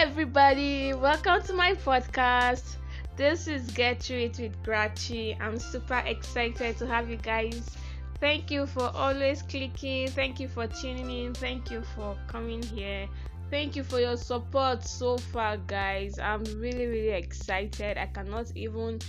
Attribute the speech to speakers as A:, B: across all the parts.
A: everybody, welcome to my podcast. This is Get Through It with Grachi. I'm super excited to have you guys. Thank you for always clicking. Thank you for tuning in. Thank you for coming here. Thank you for your support so far, guys. I'm really, really excited. I cannot even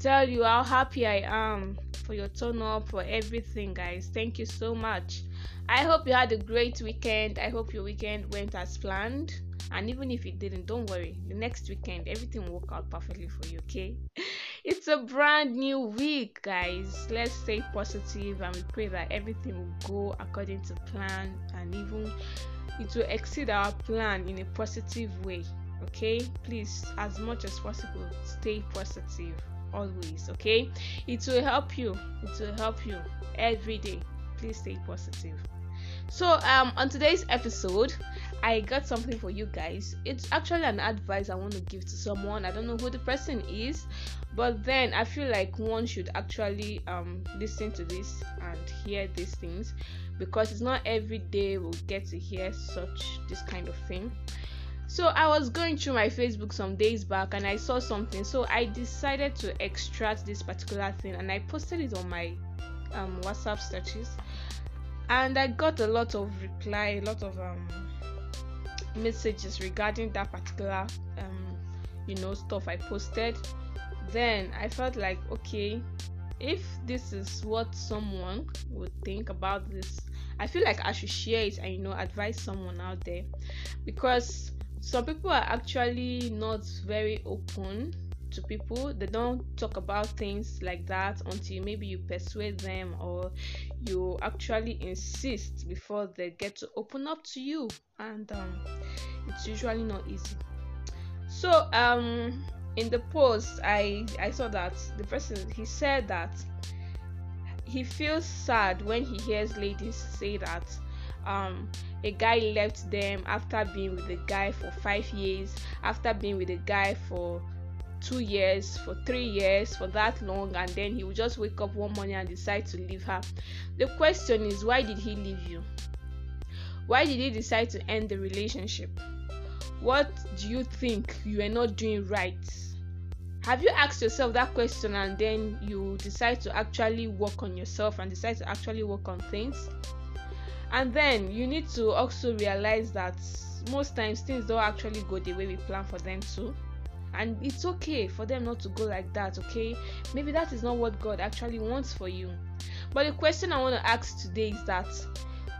A: tell you how happy I am for your turn up, for everything, guys. Thank you so much. I hope you had a great weekend. I hope your weekend went as planned. And even if it didn't, don't worry. The next weekend, everything will work out perfectly for you, okay? It's a brand new week, guys. Let's stay positive and we pray that everything will go according to plan and even it will exceed our plan in a positive way. Okay, please, as much as possible, stay positive always. Okay, it will help you, it will help you every day. Please stay positive. So, um, on today's episode, I got something for you guys. It's actually an advice I want to give to someone. I don't know who the person is, but then I feel like one should actually um listen to this and hear these things because it's not every day we'll get to hear such this kind of thing. So I was going through my Facebook some days back and I saw something. So I decided to extract this particular thing and I posted it on my um, WhatsApp statuses and I got a lot of reply, a lot of um, messages regarding that particular um, you know stuff I posted. Then I felt like okay, if this is what someone would think about this, I feel like I should share it and you know advise someone out there because some people are actually not very open to people they don't talk about things like that until maybe you persuade them or you actually insist before they get to open up to you. And um, it's usually not easy. So um in the post i i saw that the person he said that he feels sad when he hears ladies say that um a guy left them after being with a guy for five years after being with a guy for two years, for three years, for that long, and then he will just wake up one morning and decide to leave her. The question is, why did he leave you? Why did he decide to end the relationship? What do you think you are not doing right? Have you asked yourself that question and then you decide to actually work on yourself and decide to actually work on things? And then you need to also realize that most times things don't actually go the way we plan for them to and it's okay for them not to go like that okay? Maybe that is not what god actually wants for you. But the question i want to ask today is that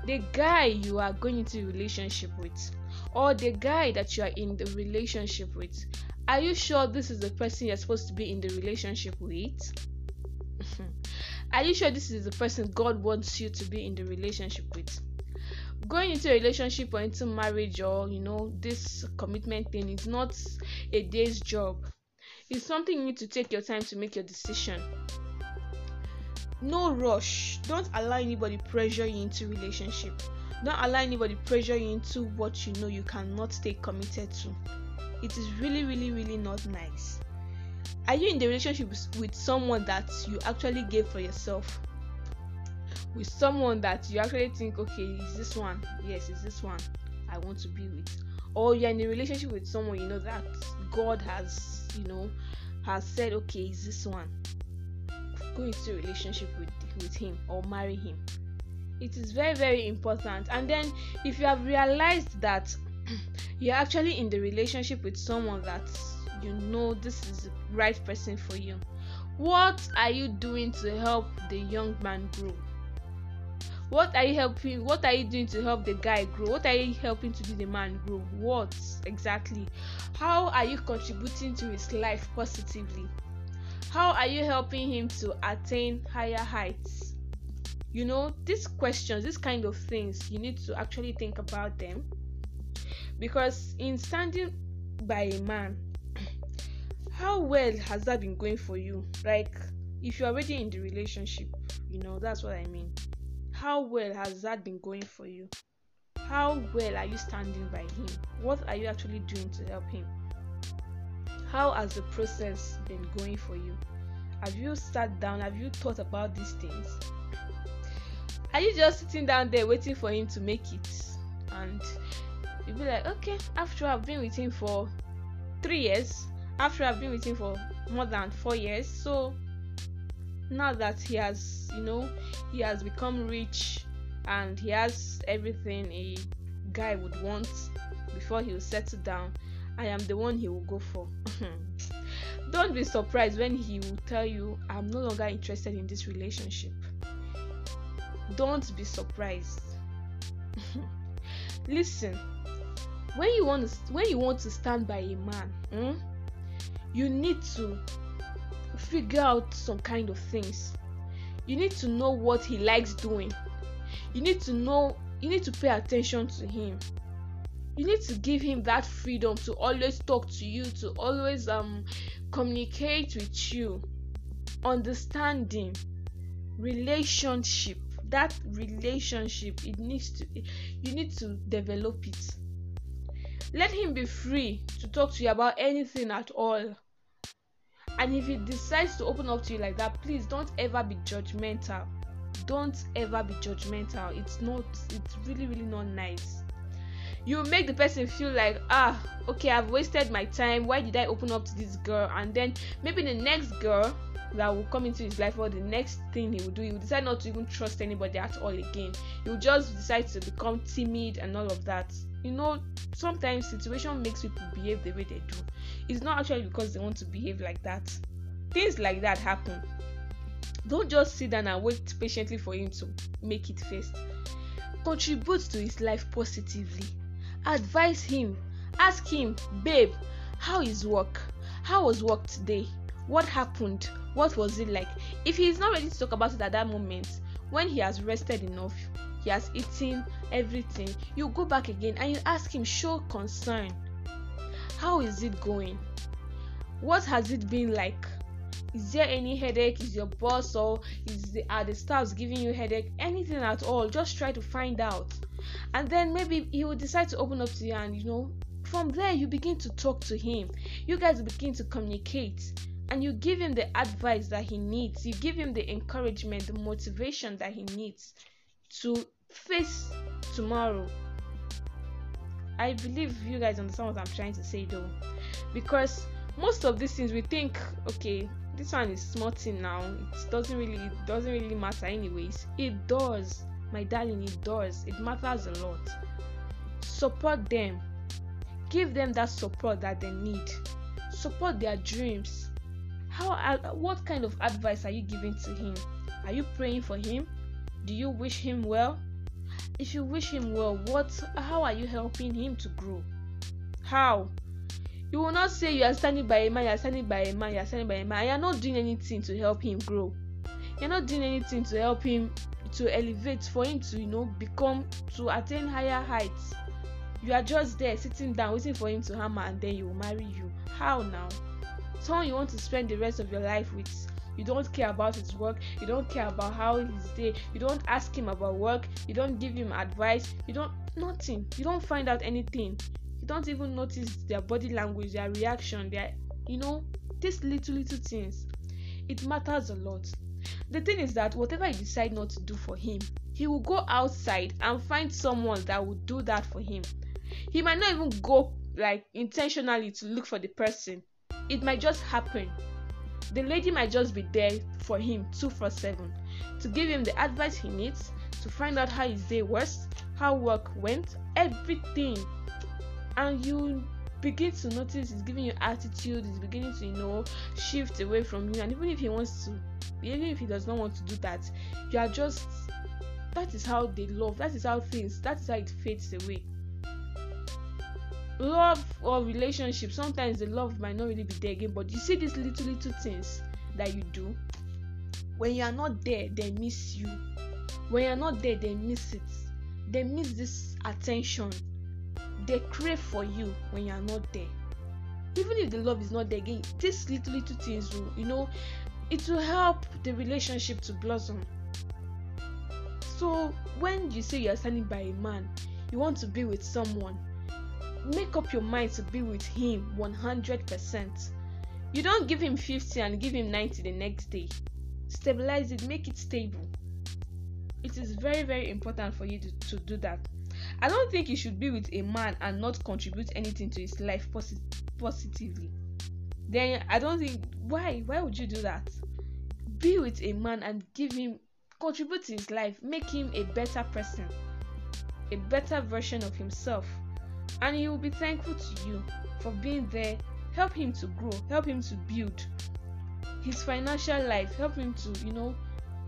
A: the guy you are going into relationship with or the guy that you are in the relationship with are you sure this is the person you're supposed to be in the relationship with? Are you sure this is the person god wants you to be in the relationship with going into a relationship or into marriage or you know this commitment thing is not a day's job. It's something you need to take your time to make your decision. No rush. Don't allow anybody pressure you into relationship. Don't allow anybody pressure you into what you know you cannot stay committed to. It is really really really not nice. Are you in the relationship with someone that you actually gave for yourself with someone that you actually think okay is this one? Yes is this one i want to be with? Or you're in a relationship with someone you know that god has you know has said okay is this one? Go into a relationship with with him or marry him. It is very very important. And then if you have realized that you're actually in the relationship with someone that you know this is the right person for you what are you doing to help the young man grow what are you helping what are you doing to help the guy grow? What are you helping to do the man grow? What exactly? How are you contributing to his life positively? How are you helping him to attain higher heights? You know these questions these kind of things you need to actually think about them. Because in standing by a man how well has that been going for you? Like if you're already in the relationship you know that's what i mean how well has that been going for you? How well are you standing by him? What are you actually doing to help him? How has the process been going for you? Have you sat down? Have you thought about these things? Are you just sitting down there waiting for him to make it? And you'll be like okay after i've been with him for three years after i've been with him for more than four years so now that he has you know he has become rich and he has everything a guy would want before he will settle down i am the one he will go for. Don't be surprised when he will tell you i'm no longer interested in this relationship. Don't be surprised. Listen when you want to when you want to stand by a man hmm, you need to figure out some kind of things. You need to know what he likes doing. You need to know you need to pay attention to him. You need to give him that freedom to always talk to you to always um communicate with you. Understanding relationship that relationship it needs to you need to develop it. Let him be free to talk to you about anything at all and if he decides to open up to you like that please don't ever be judgmental. Don't ever be judgmental. It's not it's really really not nice. You make the person feel like ah okay i've wasted my time. Why did i open up to this girl? And then maybe the next girl that will come into his life or the next thing he will do he will decide not to even trust anybody at all again. He will just decide to become timid and all of that you know sometimes situation makes people behave the way they do. It's not actually because they want to behave like that. Things like that happen. Don't just sit down and wait patiently for him to make it first. Contribute to his life positively. Advise him. Ask him babe how is work? How was work today? What happened? What was it like? If he is not ready to talk about it at that moment when he has rested enough he has eaten everything. You go back again and you ask him show concern. How is it going? What has it been like? Is there any headache? Is your boss or is the are the staffs giving you headache? Anything at all? Just try to find out. And then maybe he will decide to open up to you and you know from there you begin to talk to him. You guys begin to communicate and you give him the advice that he needs. You give him the encouragement the motivation that he needs to face tomorrow. I believe you guys understand what i'm trying to say though. Because most of these things we think okay this one is small thing now. It doesn't really it doesn't really matter anyways. It does. My darling it does. It matters a lot. Support them. Give them that support that they need. Support their dreams. How uh, what kind of advice are you giving to him? Are you praying for him do you wish him well? If you wish him well what how are you helping him to grow? How? You will not say you are standing by a man you are standing by a man you are standing by a man you are not doing anything to help him grow. You are not doing anything to help him to elevate for him to you know become to attain higher heights. You are just there sitting down waiting for him to hammer and then he will marry you. How now? Someone you want to spend the rest of your life with you don't care about his work. You don't care about how his day you don't ask him about work. You don't give him advice. You don't nothing. You don't find out anything. You don't even notice their body language their reaction their you know these little little things. It matters a lot. The thing is that whatever you decide not to do for him he will go outside and find someone that will do that for him. He might not even go like intentionally to look for the person. It might just happen the lady might just be there for him 247 to give him the advice he needs to find out how his day was how work went everything. And you begin to notice he's giving you attitude he's beginning to you know shift away from you. And even if he wants to even if he does not want to do that you are just that is how they love that is how things that is how it fades away love or relationship sometimes the love might not really be there again but you see these little little things that you do when you are not there they miss you. When you are not there they miss it. They miss this attention. They crave for you when you are not there. Even if the love is not there again these little little things will you know it will help the relationship to blossom. So when you say you are standing by a man you want to be with someone make up your mind to be with him 100% you don't give him 50 and give him 90 the next day. Stabilize it make it stable. It is very very important for you to, to do that. I don't think you should be with a man and not contribute anything to his life posi- positively. Then I don't think why why would you do that? Be with a man and give him contribute to his life, make him a better person, a better version of himself, and he will be thankful to you for being there. Help him to grow, help him to build his financial life, help him to, you know,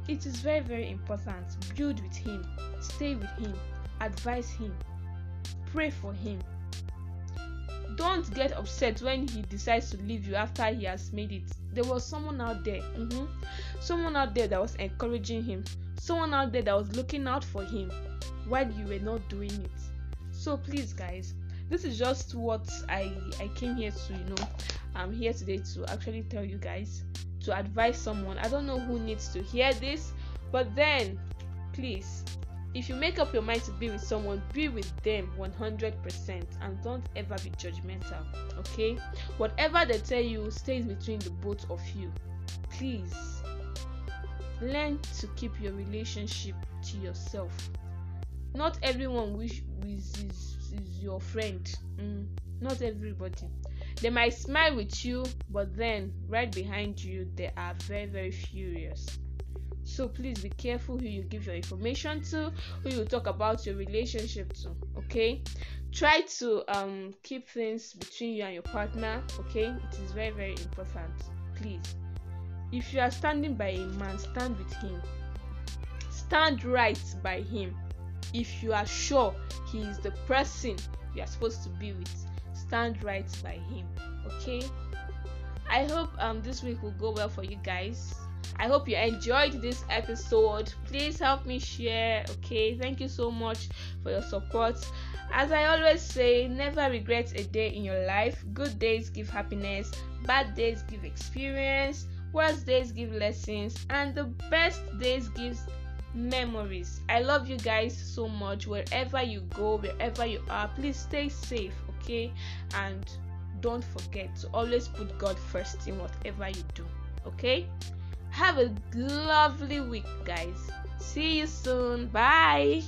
A: it is very, very important. Build with him, stay with him, advise him, pray for him. Don't get upset when he decides to leave you after he has made it. There was someone out there, mm-hmm, someone out there that was encouraging him, someone out there that was looking out for him while you were not doing it. So please, guys, this is just what I I came here to, you know, I'm here today to actually tell you guys to advise someone. I don't know who needs to hear this, but then please, if you make up your mind to be with someone, be with them 100% and don't ever be judgmental. Okay, whatever they tell you stays between the both of you. Please learn to keep your relationship to yourself. Not everyone wish is, is, is your friend. Mm, not everybody they might smile with you, but then right behind you, they are very, very furious. So please be careful who you give your information to, who you talk about your relationship to. Okay, try to um keep things between you and your partner. Okay, it is very, very important. Please, if you are standing by a man, stand with him. Stand right by him. If you are sure he is the person you are supposed to be with, stand right by him okay? I hope um this week will go well for you guys. I hope you enjoyed this episode. Please help me share okay? Thank you so much for your support. As i always say never regret a day in your life. Good days give happiness bad days give experience worst days give lessons and the best days gives memories. I love you guys so much. Wherever you go wherever you are please stay safe okay? And don't forget to always put god first in whatever you do okay? Have a lovely week guys. See you soon. Bye